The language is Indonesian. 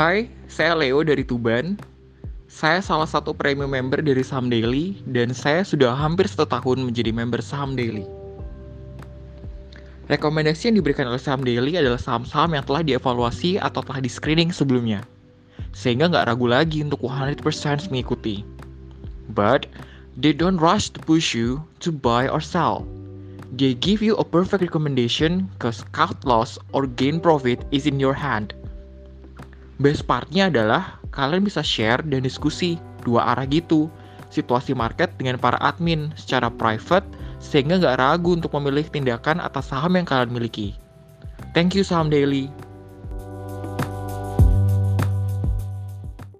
Hai, saya Leo dari Tuban. Saya salah satu premium member dari Saham Daily dan saya sudah hampir satu tahun menjadi member Saham Daily. Rekomendasi yang diberikan oleh Saham Daily adalah saham-saham yang telah dievaluasi atau telah di-screening sebelumnya, sehingga nggak ragu lagi untuk 100% mengikuti. But, they don't rush to push you to buy or sell. They give you a perfect recommendation cause cut loss or gain profit is in your hand. Best partnya adalah kalian bisa share dan diskusi dua arah gitu situasi market dengan para admin secara private sehingga nggak ragu untuk memilih tindakan atas saham yang kalian miliki. Thank you Saham Daily.